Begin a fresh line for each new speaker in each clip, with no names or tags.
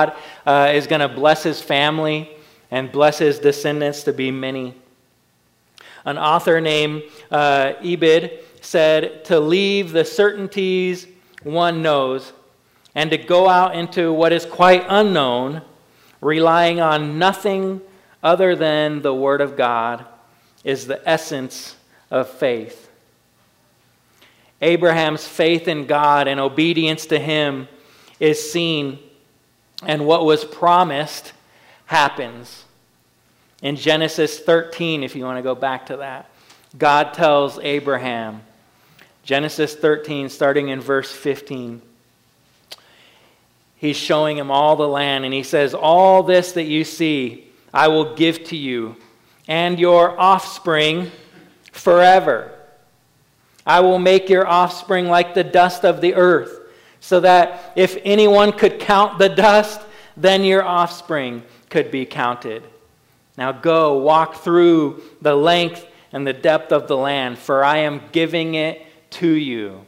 uh, is going to bless his family and bless his descendants to be many. An author named uh, said, To leave the certainties one knows and to go out into what is quite unknown, relying on nothing other than the Word of God, is the essence of faith. Abraham's faith in God and obedience to Him is seen, and what was promised happens. In Genesis 13, if you want to go back to that, God tells Abraham, Genesis 13, starting in verse 15. He's showing him all the land, and he says, All this that you see, I will give to you and your offspring forever. I will make your offspring like the dust of the earth, so that if anyone could count the dust, then your offspring could be counted. Now go, walk through the length and the depth of the land, for I am giving it to you.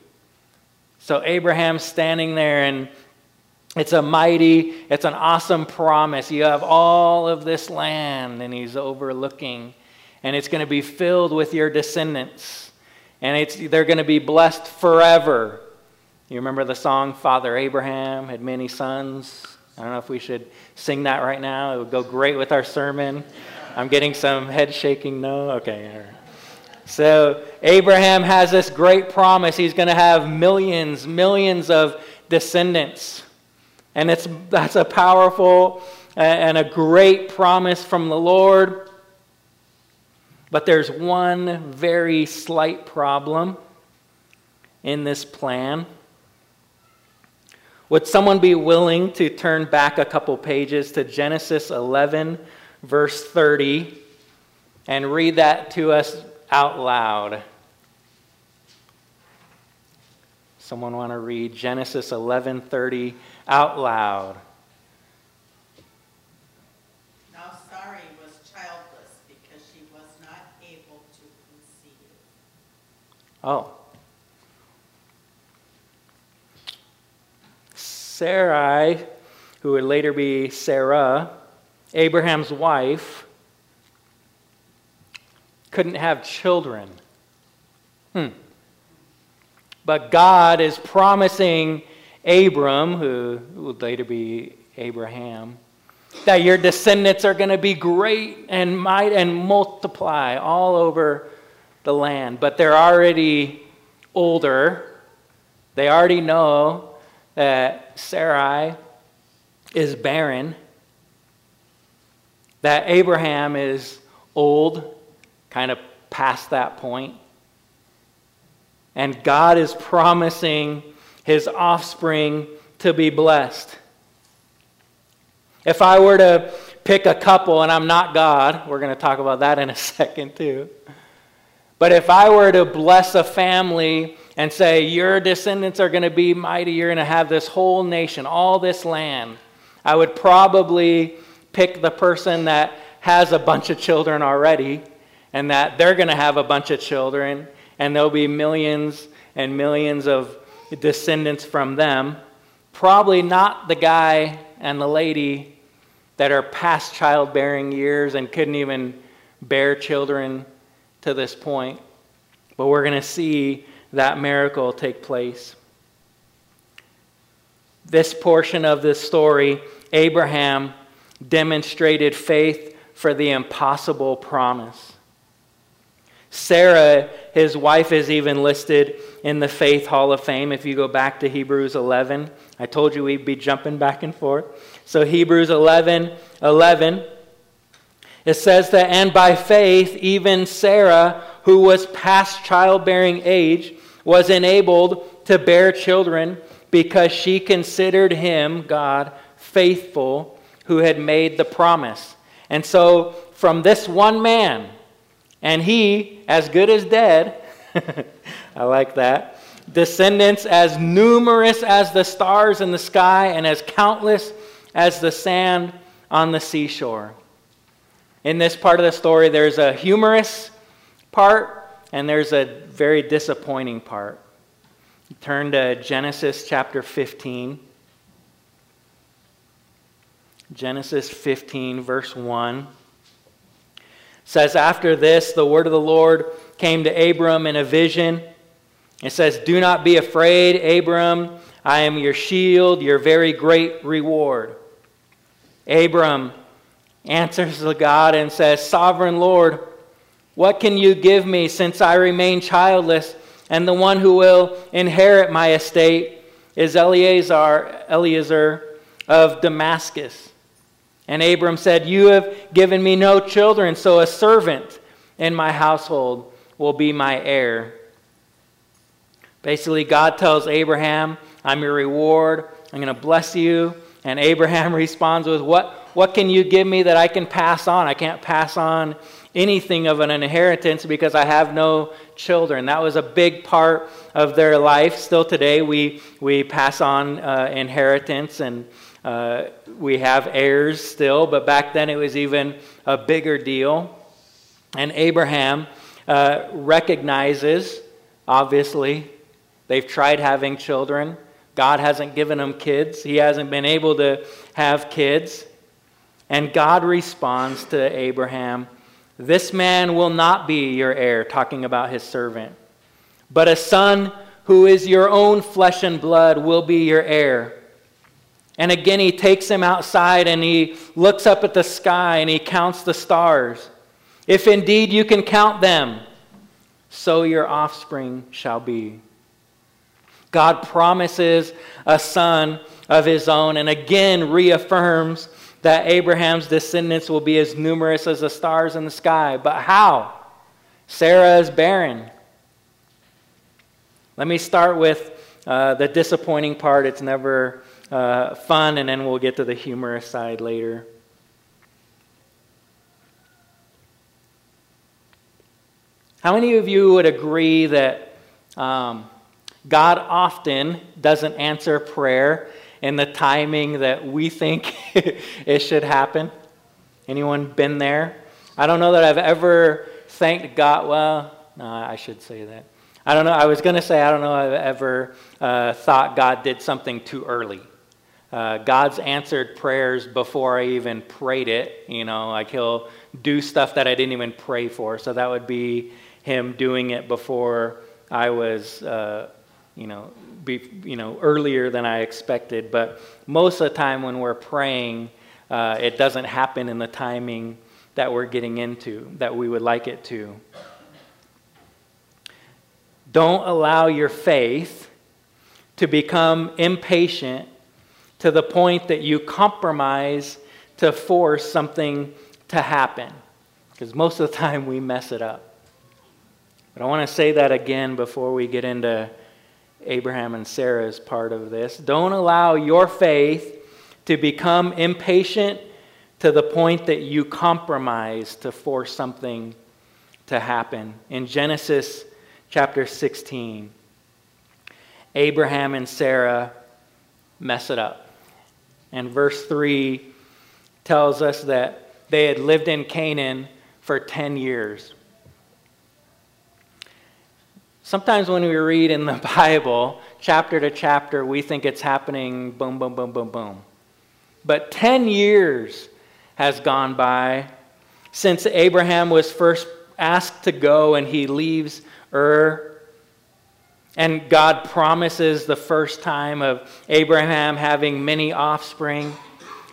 So Abraham's standing there, and it's a mighty, it's an awesome promise. You have all of this land, and he's overlooking, and it's going to be filled with your descendants, and it's, they're going to be blessed forever. You remember the song, Father Abraham had many sons? I don't know if we should sing that right now. It would go great with our sermon. I'm getting some head shaking. No? Okay. So, Abraham has this great promise. He's going to have millions, millions of descendants. And it's, that's a powerful and a great promise from the Lord. But there's one very slight problem in this plan. Would someone be willing to turn back a couple pages to Genesis 11, verse 30, and read that to us out loud? Someone want to read Genesis 11:30 out loud?
Now Sarai was childless because she was not able to conceive.
Oh. Sarai, who would later be Sarah, Abraham's wife, couldn't have children. Hmm. But God is promising Abram, who would later be Abraham, that your descendants are going to be great and might and multiply all over the land. But they're already older. They already know that Sarai is barren, that Abraham is old, kind of past that. And God is promising his offspring to be blessed. If I were to pick a couple, and I'm not God, we're going to talk about that in a second too. But if I were to bless a family and say, Your descendants are going to be mighty, you're going to have this whole nation, all this land, I would probably pick the person that has a bunch of children already and that they're going to have a bunch of children and there'll be millions and millions of descendants from them. Probably not the guy and the lady that are past childbearing years and couldn't even bear children to this point. But we're going to see that miracle take place. This portion of this story, Abraham demonstrated faith for the impossible promise. Sarah, his wife, is even listed in the Faith Hall of Fame. If you go back to Hebrews 11, I told you we'd be jumping back and forth. So, Hebrews 11 11, it says that, and by faith, even Sarah, who was past childbearing age, was enabled to bear children because she considered him, God, faithful who had made the promise. And so, from this one man, and he, as good as dead, I like that, descendants as numerous as the stars in the sky and as countless as the sand on the seashore. In this part of the story, there's a humorous part and there's a very disappointing part. Turn to Genesis chapter 15. Genesis 15, verse 1 says, After this, the word of the Lord came to Abram in a vision. It says, Do not be afraid, Abram. I am your shield, your very great reward. Abram answers the God and says, Sovereign Lord, what can you give me since I remain childless, and the one who will inherit my estate is Eleazar, Eliezer of Damascus? And Abram said, You have given me no children, so a servant in my household will be my heir. Basically, God tells Abraham, I'm your reward. I'm going to bless you. And Abraham responds with, what, what can you give me that I can pass on? I can't pass on anything of an inheritance because I have no children. That was a big part of their life. Still today, we, we pass on uh, inheritance and uh, we have heirs still, but back then it was even a bigger deal. And Abraham uh, recognizes, obviously, they've tried having children. God hasn't given them kids, he hasn't been able to have kids. And God responds to Abraham This man will not be your heir, talking about his servant, but a son who is your own flesh and blood will be your heir. And again, he takes him outside and he looks up at the sky and he counts the stars. If indeed you can count them, so your offspring shall be. God promises a son of his own and again reaffirms that Abraham's descendants will be as numerous as the stars in the sky. But how? Sarah is barren. Let me start with uh, the disappointing part. It's never uh, fun, and then we'll get to the humorous side later. How many of you would agree that um, God often doesn't answer prayer in the timing that we think it should happen? Anyone been there? I don't know that I've ever thanked God. Well, no, I should say that. I don't know. I was going to say I don't know I've ever uh, thought God did something too early. Uh, God's answered prayers before I even prayed it. You know, like He'll do stuff that I didn't even pray for. So that would be Him doing it before I was, uh, you know, you know, earlier than I expected. But most of the time when we're praying, uh, it doesn't happen in the timing that we're getting into, that we would like it to. Don't allow your faith to become impatient to the point that you compromise to force something to happen. Because most of the time we mess it up. But I want to say that again before we get into Abraham and Sarah is part of this. Don't allow your faith to become impatient to the point that you compromise to force something to happen. In Genesis chapter 16, Abraham and Sarah mess it up. And verse 3 tells us that they had lived in Canaan for 10 years. Sometimes when we read in the Bible, chapter to chapter, we think it's happening boom, boom, boom, boom, boom. But 10 years has gone by since Abraham was first asked to go and he leaves Ur and God promises the first time of Abraham having many offspring.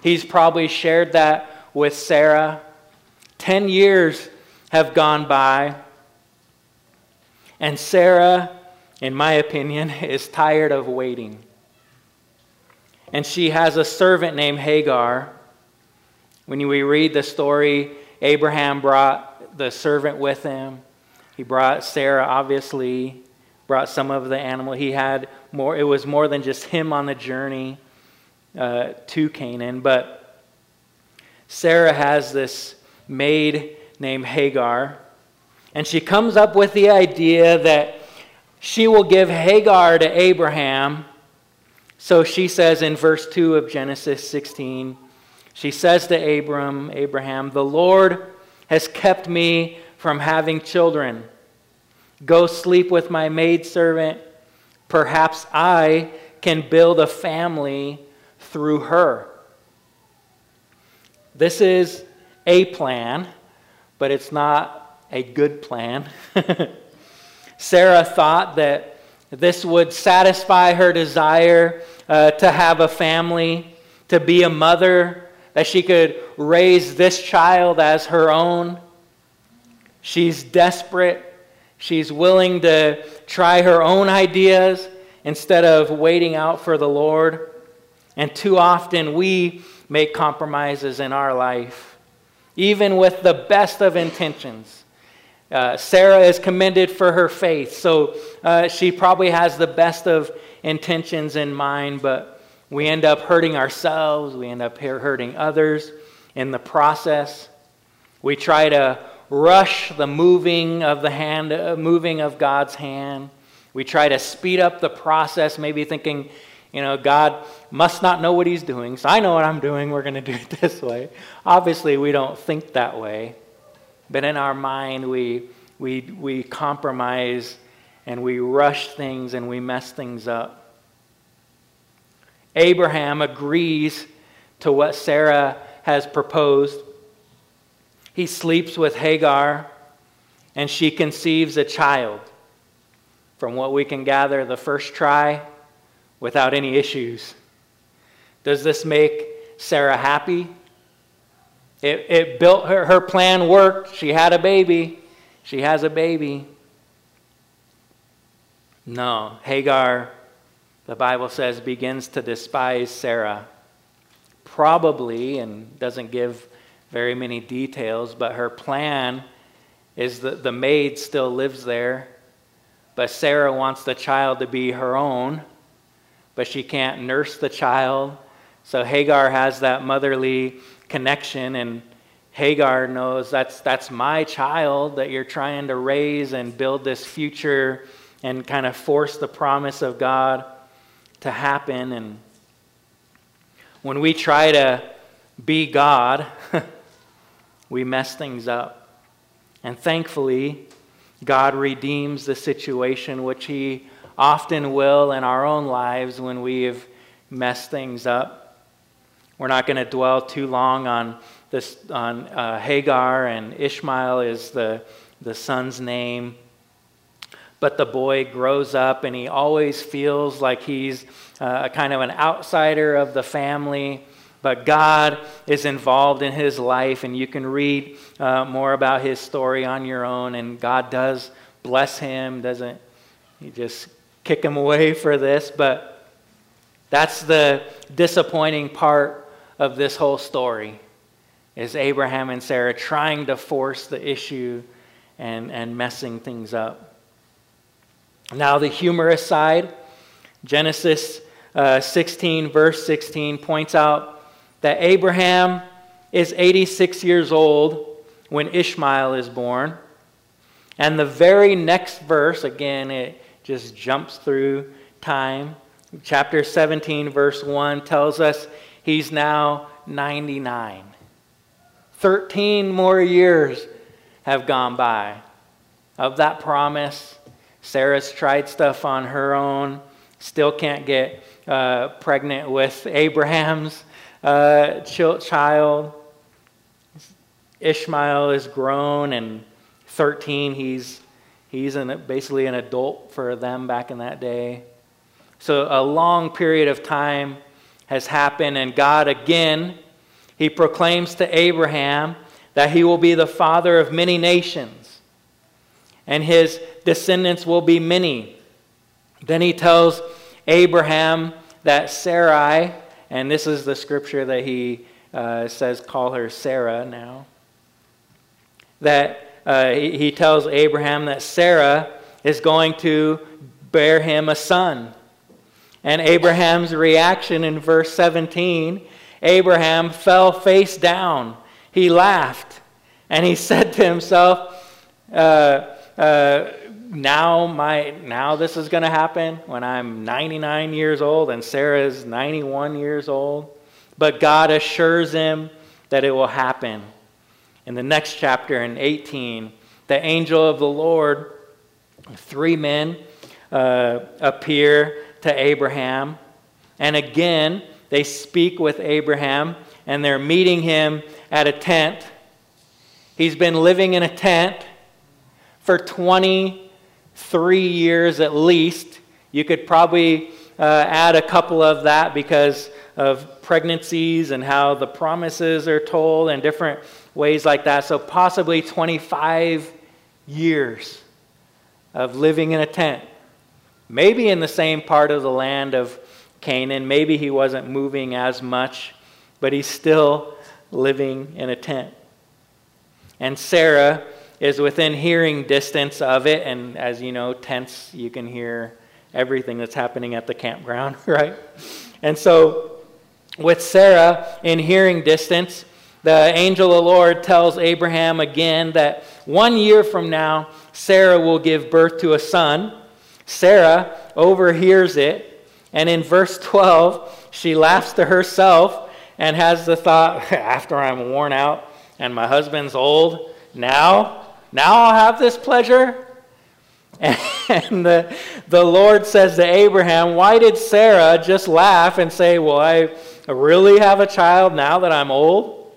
He's probably shared that with Sarah. Ten years have gone by. And Sarah, in my opinion, is tired of waiting. And she has a servant named Hagar. When we read the story, Abraham brought the servant with him. He brought Sarah, obviously, brought some of the animal. He had more, it was more than just him on the journey uh, to Canaan. But Sarah has this maid named Hagar, and she comes up with the idea that she will give Hagar to Abraham. So she says in verse 2 of Genesis 16, she says to Abram, Abraham, the Lord has kept me from having children. Go sleep with my maidservant. Perhaps I can build a family through her. This is a plan, but it's not a good plan. Sarah thought that this would satisfy her desire uh, to have a family, to be a mother, that she could raise this child as her own. She's desperate. She's willing to try her own ideas instead of waiting out for the Lord. And too often we make compromises in our life, even with the best of intentions. Uh, Sarah is commended for her faith, so uh, she probably has the best of intentions in mind, but we end up hurting ourselves, we end up hurting others in the process. We try to rush the moving of the hand, uh, moving of God's hand. We try to speed up the process, maybe thinking, you know, God must not know what he's doing, so I know what I'm doing, we're going to do it this way. Obviously, we don't think that way. But in our mind, we, we, we compromise and we rush things and we mess things up. Abraham agrees to what Sarah has proposed. He sleeps with Hagar, and she conceives a child. From what we can gather, the first try without any issues. Does this make Sarah happy? It, it built her, her plan worked. She had a baby. She has a baby. No, Hagar, the Bible says, begins to despise Sarah. Probably, and doesn't give very many details, but her plan is that the maid still lives there, but Sarah wants the child to be her own, but she can't nurse the child. So Hagar has that motherly connection, and Hagar knows that's, that's my child that you're trying to raise and build this future and kind of force the promise of God to happen. And when we try to be God, we mess things up. And thankfully, God redeems the situation, which He often will in our own lives when we have messed things up. We're not going to dwell too long on this on uh, Hagar and Ishmael is the the son's name. But the boy grows up and he always feels like he's uh, kind of an outsider of the family but God is involved in his life, and you can read uh, more about his story on your own. And God does bless him, doesn't he just kick him away for this? But that's the disappointing part of this whole story is Abraham and Sarah trying to force the issue and, and messing things up. Now, the humorous side, Genesis uh, 16, verse 16, points out that Abraham is 86 years old when Ishmael is born. And the very next verse, again, it just jumps through time. Chapter 17, verse 1 tells us he's now 99. 13 more years have gone by of that promise. Sarah's tried stuff on her own, still can't get uh, pregnant with Abraham's uh, child. Ishmael is grown, and 13, he's, he's an, basically an adult for them back in that day. So a long period of time has happened, and God again, he proclaims to Abraham that he will be the father of many nations, and his descendants will be many. Then he tells Abraham that Sarai, and this is the scripture that he uh, says, call her Sarah now. That uh, he, he tells Abraham that Sarah is going to bear him a son. And Abraham's reaction in verse 17 Abraham fell face down. He laughed. And he said to himself, uh, uh, now my now this is going to happen when I'm 99 years old and Sarah is 91 years old. But God assures him that it will happen. In the next chapter, in 18, the angel of the Lord, three men uh, appear to Abraham. And again, they speak with Abraham and they're meeting him at a tent. He's been living in a tent for 23 years at least. You could probably uh, add a couple of that because of pregnancies and how the promises are told and different ways like that. So, possibly 25 years of living in a tent. Maybe in the same part of the land of Canaan. Maybe he wasn't moving as much, but he's still living in a tent. And Sarah is within hearing distance of it. And as you know, tents, you can hear everything that's happening at the campground, right? And so, with Sarah in hearing distance, the angel of the Lord tells Abraham again that one year from now, Sarah will give birth to a son. Sarah overhears it, and in verse 12, she laughs to herself and has the thought, after I'm worn out and my husband's old, now, now I'll have this pleasure. And the, the Lord says to Abraham, Why did Sarah just laugh and say, Well, I really have a child now that I'm old?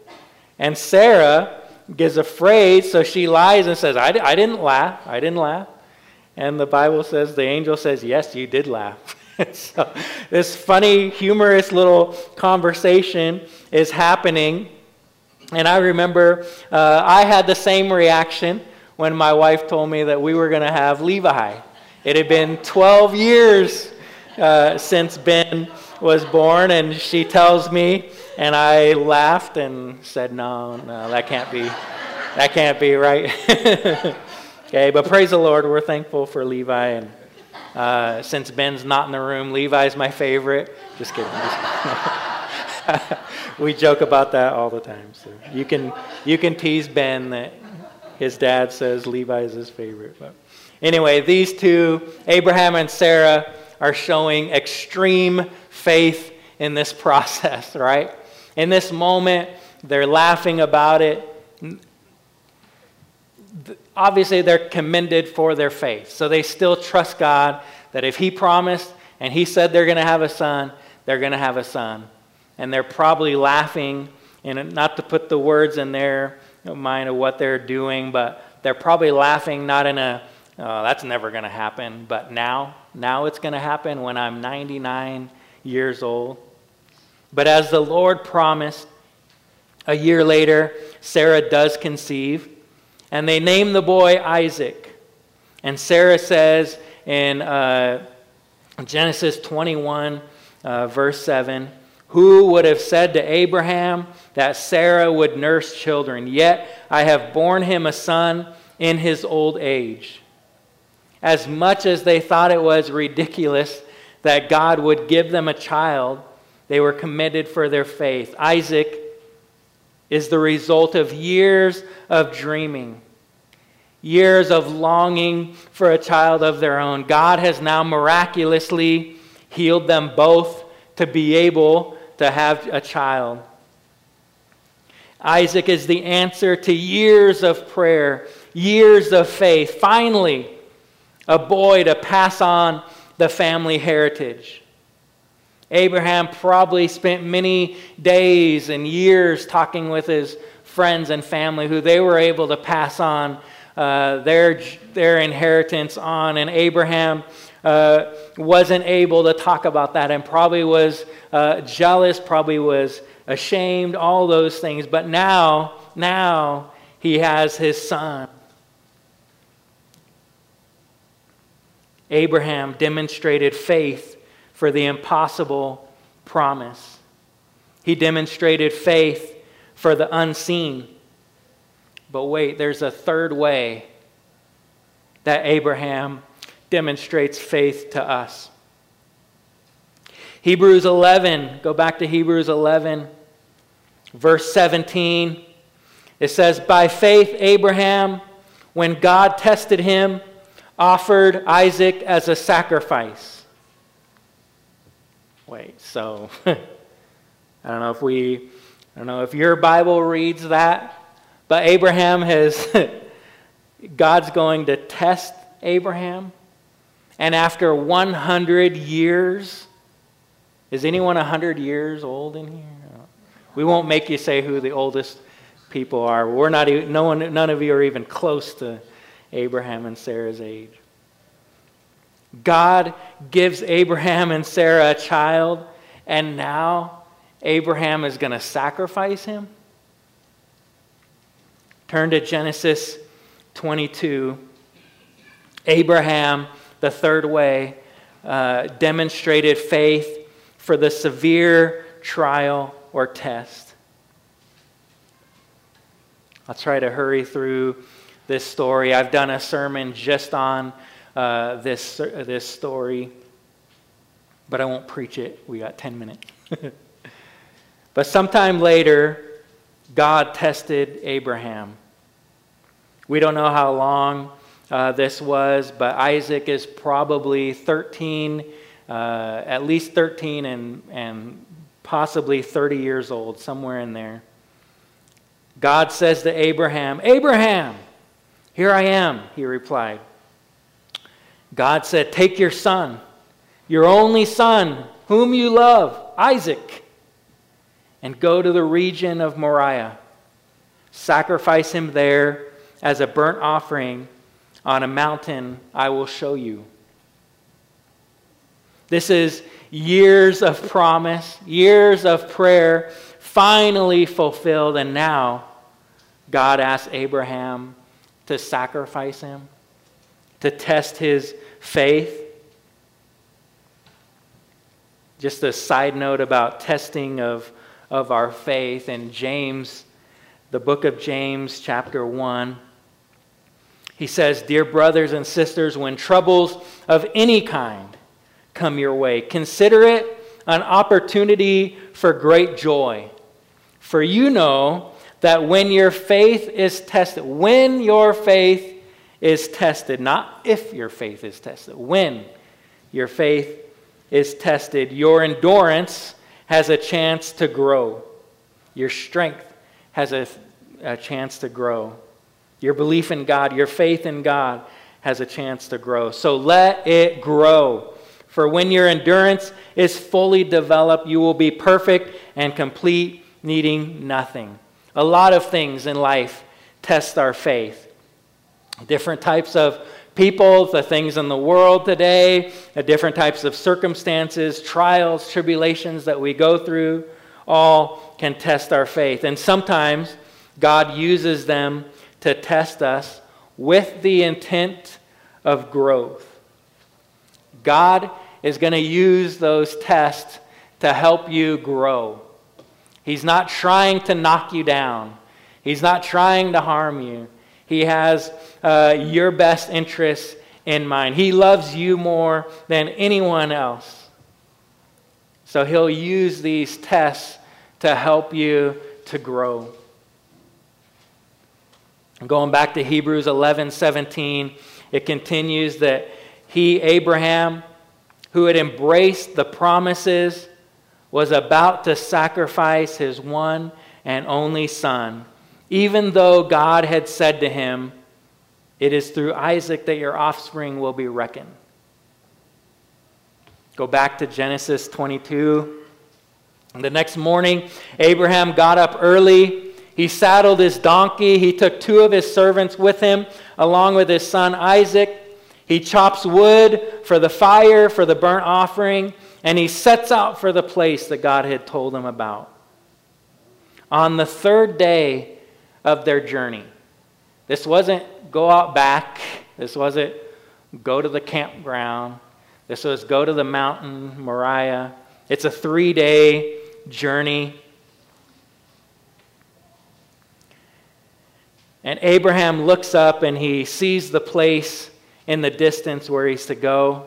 And Sarah gets afraid, so she lies and says, I, I didn't laugh. I didn't laugh. And the Bible says, the angel says, Yes, you did laugh. so this funny, humorous little conversation is happening. And I remember uh, I had the same reaction when my wife told me that we were going to have Levi. It had been 12 years uh, since Ben was born, and she tells me, and I laughed and said, "No, no, that can't be, that can't be right." okay, but praise the Lord, we're thankful for Levi, and uh, since Ben's not in the room, Levi's my favorite. Just kidding. We joke about that all the time. So you can you can tease Ben that his dad says Levi is his favorite. But anyway, these two, Abraham and Sarah, are showing extreme faith in this process, right? In this moment, they're laughing about it. Obviously, they're commended for their faith. So they still trust God that if He promised and He said they're going to have a son, they're going to have a son. And they're probably laughing, and uh, not to put the words in their mind of what they're doing, but they're probably laughing not in a, oh, that's never going to happen, but now, now it's going to happen when I'm 99 years old. But as the Lord promised, a year later, Sarah does conceive, and they name the boy Isaac. And Sarah says in uh, Genesis 21, uh, verse 7, Who would have said to Abraham, that Sarah would nurse children. Yet I have borne him a son in his old age. As much as they thought it was ridiculous that God would give them a child, they were committed for their faith. Isaac is the result of years of dreaming, years of longing for a child of their own. God has now miraculously healed them both to be able to have a child. Isaac is the answer to years of prayer, years of faith. Finally, a boy to pass on the family heritage. Abraham probably spent many days and years talking with his friends and family who they were able to pass on uh, their, their inheritance on. And Abraham uh, wasn't able to talk about that and probably was uh, jealous, probably was ashamed, all those things. But now, now he has his son. Abraham demonstrated faith for the impossible promise. He demonstrated faith for the unseen. But wait, there's a third way that Abraham demonstrates faith to us. Hebrews 11, go back to Hebrews 11, verse 17. It says, By faith, Abraham, when God tested him, offered Isaac as a sacrifice. Wait, so I don't know if we, I don't know if your Bible reads that, but Abraham has, God's going to test Abraham. And after 100 years, is anyone 100 years old in here? We won't make you say who the oldest people are. We're not even, no one, none of you are even close to Abraham and Sarah's age. God gives Abraham and Sarah a child, and now Abraham is going to sacrifice him? Turn to Genesis 22. Abraham, the third way, uh, demonstrated faith for the severe trial or test. I'll try to hurry through this story. I've done a sermon just on uh, this, this story, but I won't preach it. We got 10 minutes. but sometime later, God tested Abraham. We don't know how long uh, this was, but Isaac is probably 13, uh, at least 13 and, and possibly 30 years old, somewhere in there. God says to Abraham, Abraham, here I am, he replied. God said, Take your son, your only son, whom you love, Isaac, and go to the region of Moriah. Sacrifice him there as a burnt offering on a mountain I will show you. This is years of promise, years of prayer, finally fulfilled, and now God asks Abraham to sacrifice him, to test his faith. Just a side note about testing of, of our faith in James, the book of James, chapter 1. He says, Dear brothers and sisters, when troubles of any kind come your way, consider it an opportunity for great joy. For you know that when your faith is tested, when your faith is tested, not if your faith is tested, when your faith is tested, your endurance has a chance to grow. Your strength has a, a chance to grow. Your belief in God, your faith in God has a chance to grow. So let it grow. For when your endurance is fully developed, you will be perfect and complete, needing nothing. A lot of things in life test our faith. Different types of people, the things in the world today, the different types of circumstances, trials, tribulations that we go through, all can test our faith. And sometimes God uses them to test us with the intent of growth. God is going to use those tests to help you grow. He's not trying to knock you down, He's not trying to harm you. He has uh, your best interests in mind. He loves you more than anyone else. So He'll use these tests to help you to grow. Going back to Hebrews 11 17, it continues that he, Abraham, who had embraced the promises, was about to sacrifice his one and only son, even though God had said to him, It is through Isaac that your offspring will be reckoned. Go back to Genesis 22. The next morning, Abraham got up early he saddled his donkey. He took two of his servants with him, along with his son Isaac. He chops wood for the fire, for the burnt offering, and he sets out for the place that God had told him about. On the third day of their journey, this wasn't go out back, this wasn't go to the campground, this was go to the mountain, Moriah. It's a three day journey. And Abraham looks up and he sees the place in the distance where he's to go.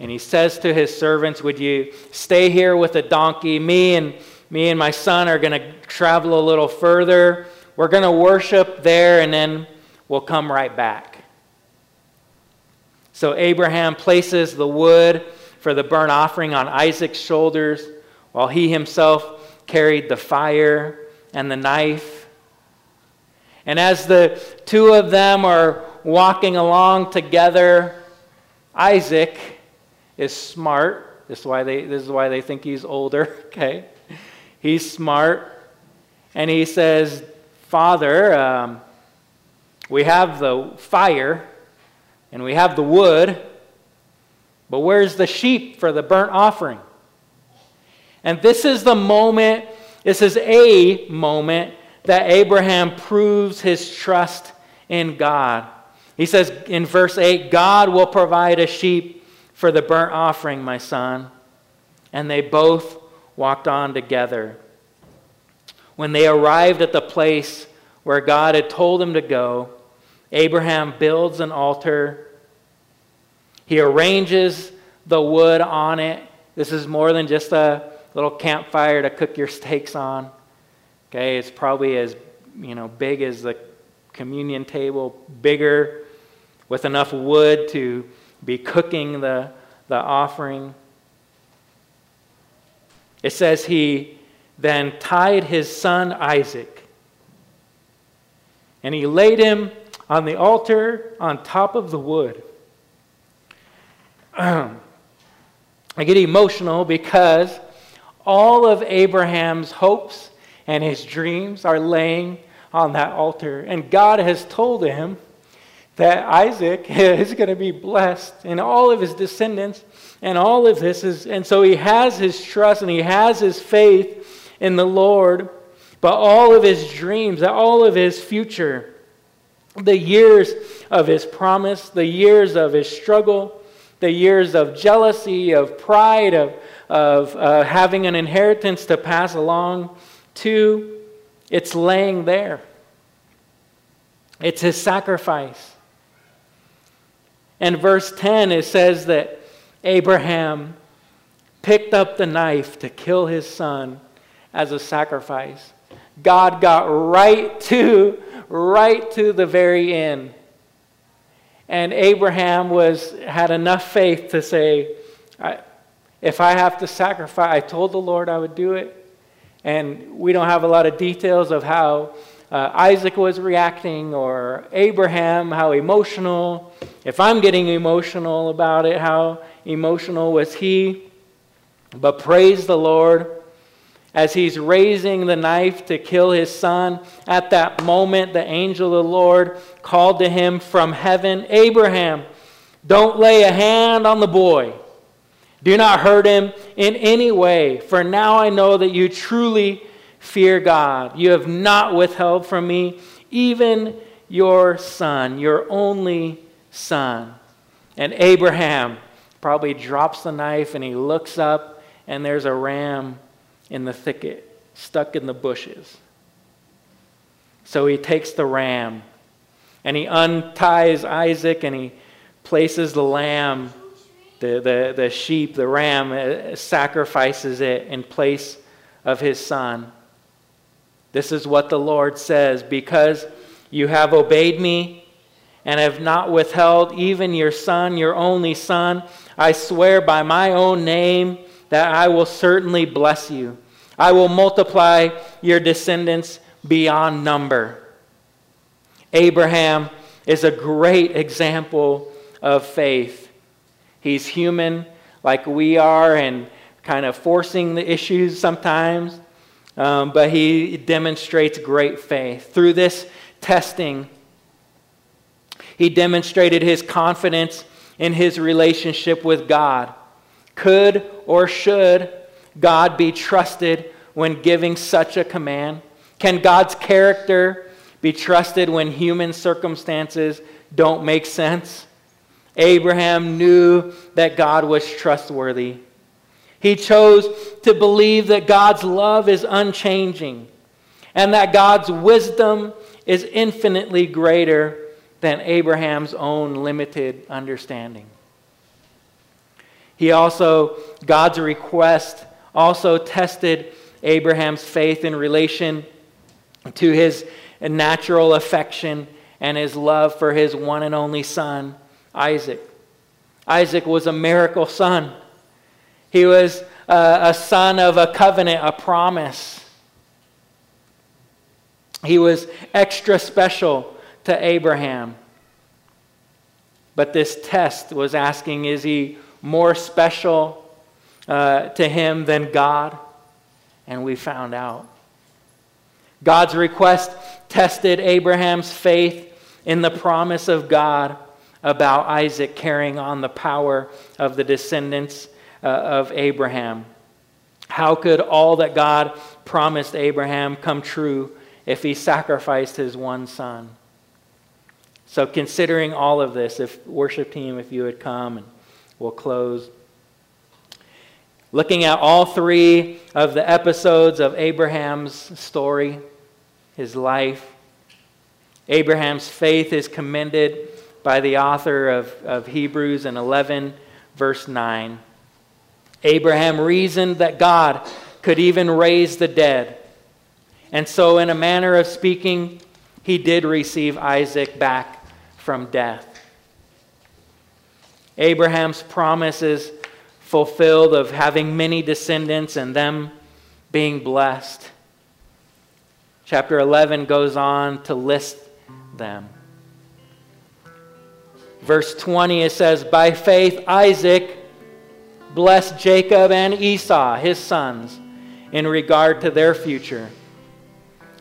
And he says to his servants, Would you stay here with the donkey? Me and me and my son are going to travel a little further. We're going to worship there and then we'll come right back. So Abraham places the wood for the burnt offering on Isaac's shoulders while he himself carried the fire and the knife and as the two of them are walking along together, Isaac is smart. This is why they, this is why they think he's older, okay? He's smart. And he says, Father, um, we have the fire and we have the wood, but where's the sheep for the burnt offering? And this is the moment, this is a moment that Abraham proves his trust in God. He says in verse 8, God will provide a sheep for the burnt offering, my son. And they both walked on together. When they arrived at the place where God had told them to go, Abraham builds an altar. He arranges the wood on it. This is more than just a little campfire to cook your steaks on. Okay, it's probably as you know big as the communion table, bigger, with enough wood to be cooking the, the offering. It says he then tied his son Isaac and he laid him on the altar on top of the wood. I get emotional because all of Abraham's hopes and his dreams are laying on that altar. And God has told him that Isaac is going to be blessed and all of his descendants and all of this is and so he has his trust and he has his faith in the Lord but all of his dreams all of his future the years of his promise the years of his struggle the years of jealousy of pride of, of uh, having an inheritance to pass along to it's laying there. It's his sacrifice. And verse 10, it says that Abraham picked up the knife to kill his son as a sacrifice. God got right to right to the very end. And Abraham was had enough faith to say, if I have to sacrifice, I told the Lord I would do it. And we don't have a lot of details of how uh, Isaac was reacting or Abraham, how emotional. If I'm getting emotional about it, how emotional was he? But praise the Lord. As he's raising the knife to kill his son, at that moment, the angel of the Lord called to him from heaven Abraham, don't lay a hand on the boy. Do not hurt him in any way, for now I know that you truly Fear God. You have not withheld from me even your son, your only son. And Abraham probably drops the knife and he looks up, and there's a ram in the thicket, stuck in the bushes. So he takes the ram and he unties Isaac and he places the lamb, the, the, the sheep, the ram, uh, sacrifices it in place of his son. This is what the Lord says Because you have obeyed me and have not withheld even your son, your only son, I swear by my own name that I will certainly bless you. I will multiply your descendants beyond number. Abraham is a great example of faith. He's human like we are and kind of forcing the issues sometimes. Um, but he demonstrates great faith. Through this testing, he demonstrated his confidence in his relationship with God. Could or should God be trusted when giving such a command? Can God's character be trusted when human circumstances don't make sense? Abraham knew that God was trustworthy. He chose to believe that God's love is unchanging and that God's wisdom is infinitely greater than Abraham's own limited understanding. He also, God's request also tested Abraham's faith in relation to his natural affection and his love for his one and only son, Isaac. Isaac was a miracle son. He was a, a son of a covenant, a promise. He was extra special to Abraham. But this test was asking is he more special uh, to him than God? And we found out. God's request tested Abraham's faith in the promise of God about Isaac carrying on the power of the descendants uh, of Abraham. How could all that God promised Abraham come true if he sacrificed his one son? So, considering all of this, if worship team, if you would come, and we'll close. Looking at all three of the episodes of Abraham's story, his life, Abraham's faith is commended by the author of, of Hebrews in 11, verse 9. Abraham reasoned that God could even raise the dead. And so, in a manner of speaking, he did receive Isaac back from death. Abraham's promises is fulfilled of having many descendants and them being blessed. Chapter 11 goes on to list them. Verse 20 it says, By faith, Isaac blessed Jacob and Esau, his sons, in regard to their future.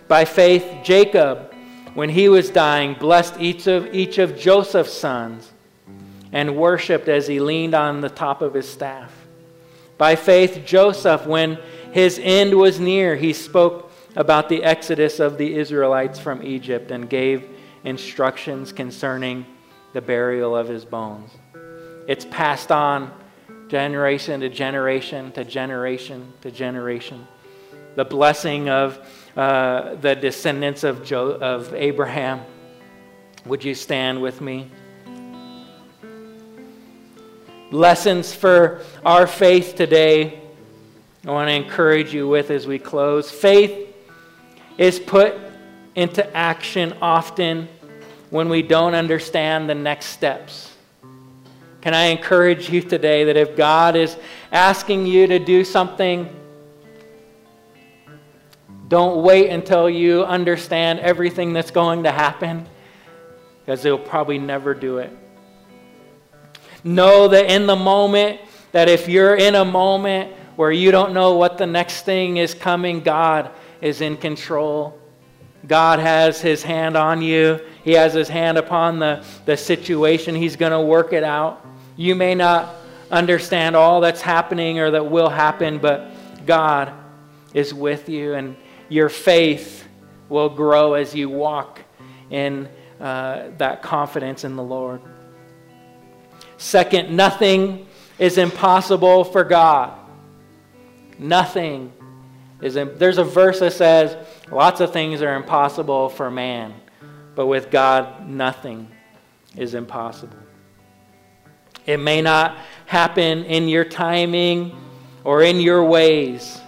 By faith, Jacob, when he was dying, blessed each of, each of Joseph's sons and worshiped as he leaned on the top of his staff. By faith, Joseph, when his end was near, he spoke about the exodus of the Israelites from Egypt and gave instructions concerning the burial of his bones. It's passed on generation to generation to generation to generation. The blessing of uh, the descendants of, jo- of Abraham. Would you stand with me? Lessons for our faith today. I want to encourage you with as we close. Faith is put into action often when we don't understand the next steps. Can I encourage you today that if God is asking you to do something, don't wait until you understand everything that's going to happen, because He'll probably never do it. Know that in the moment, that if you're in a moment where you don't know what the next thing is coming, God is in control. God has His hand on you, He has His hand upon the, the situation. He's going to work it out. You may not understand all that's happening or that will happen, but God is with you, and your faith will grow as you walk in uh, that confidence in the Lord. Second, nothing is impossible for God. Nothing is. There's a verse that says lots of things are impossible for man, but with God, nothing is impossible. It may not happen in your timing or in your ways,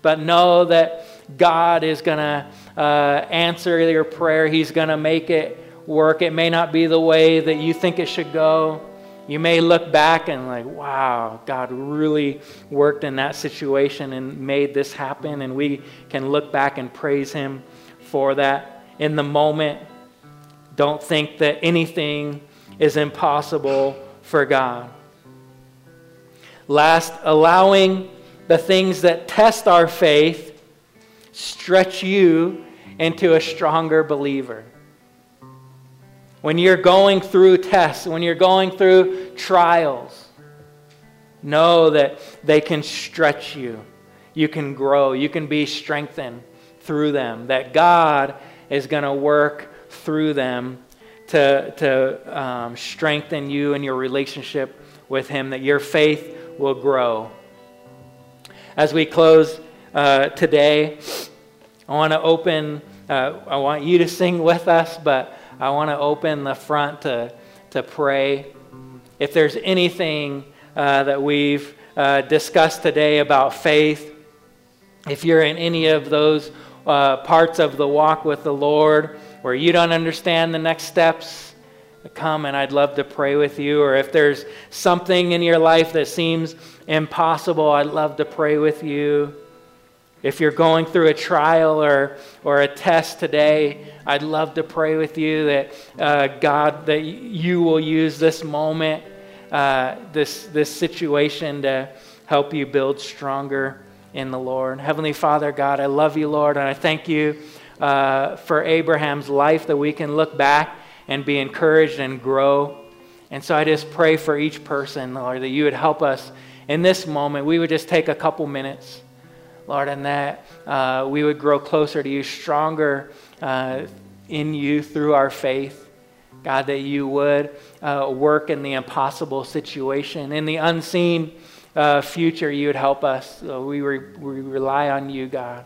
but know that God is going to uh, answer your prayer. He's going to make it work. It may not be the way that you think it should go. You may look back and, like, wow, God really worked in that situation and made this happen. And we can look back and praise Him for that. In the moment, don't think that anything is impossible for God. Last, allowing the things that test our faith stretch you into a stronger believer. When you're going through tests, when you're going through trials, know that they can stretch you. You can grow. You can be strengthened through them. That God is going to work through them to, to um, strengthen you and your relationship with Him, that your faith will grow. As we close uh, today, I want to open, uh, I want you to sing with us, but I want to open the front to, to pray. If there's anything uh, that we've uh, discussed today about faith, if you're in any of those uh, parts of the walk with the Lord, where you don't understand the next steps, come and I'd love to pray with you. Or if there's something in your life that seems impossible, I'd love to pray with you. If you're going through a trial or, or a test today, I'd love to pray with you that uh, God, that you will use this moment, uh, this, this situation to help you build stronger in the Lord. Heavenly Father, God, I love you, Lord, and I thank you uh, for Abraham's life that we can look back and be encouraged and grow. And so I just pray for each person, Lord, that you would help us in this moment. We would just take a couple minutes, Lord, and that uh, we would grow closer to you, stronger uh, in you through our faith. God, that you would uh, work in the impossible situation, in the unseen uh, future, you would help us. We, re- we rely on you, God.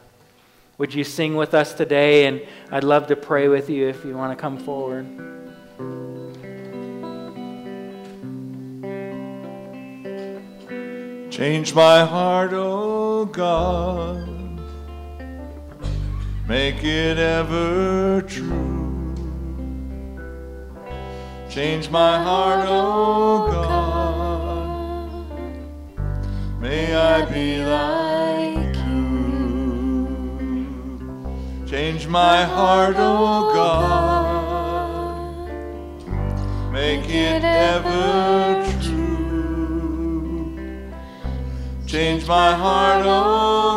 Would you sing with us today? And I'd love to pray with you if you want to come forward.
Change my heart, O oh God. Make it ever true. Change my heart, O oh, oh God. May I be like you. Change my heart, O oh, oh God. Make it ever true. Change my heart, O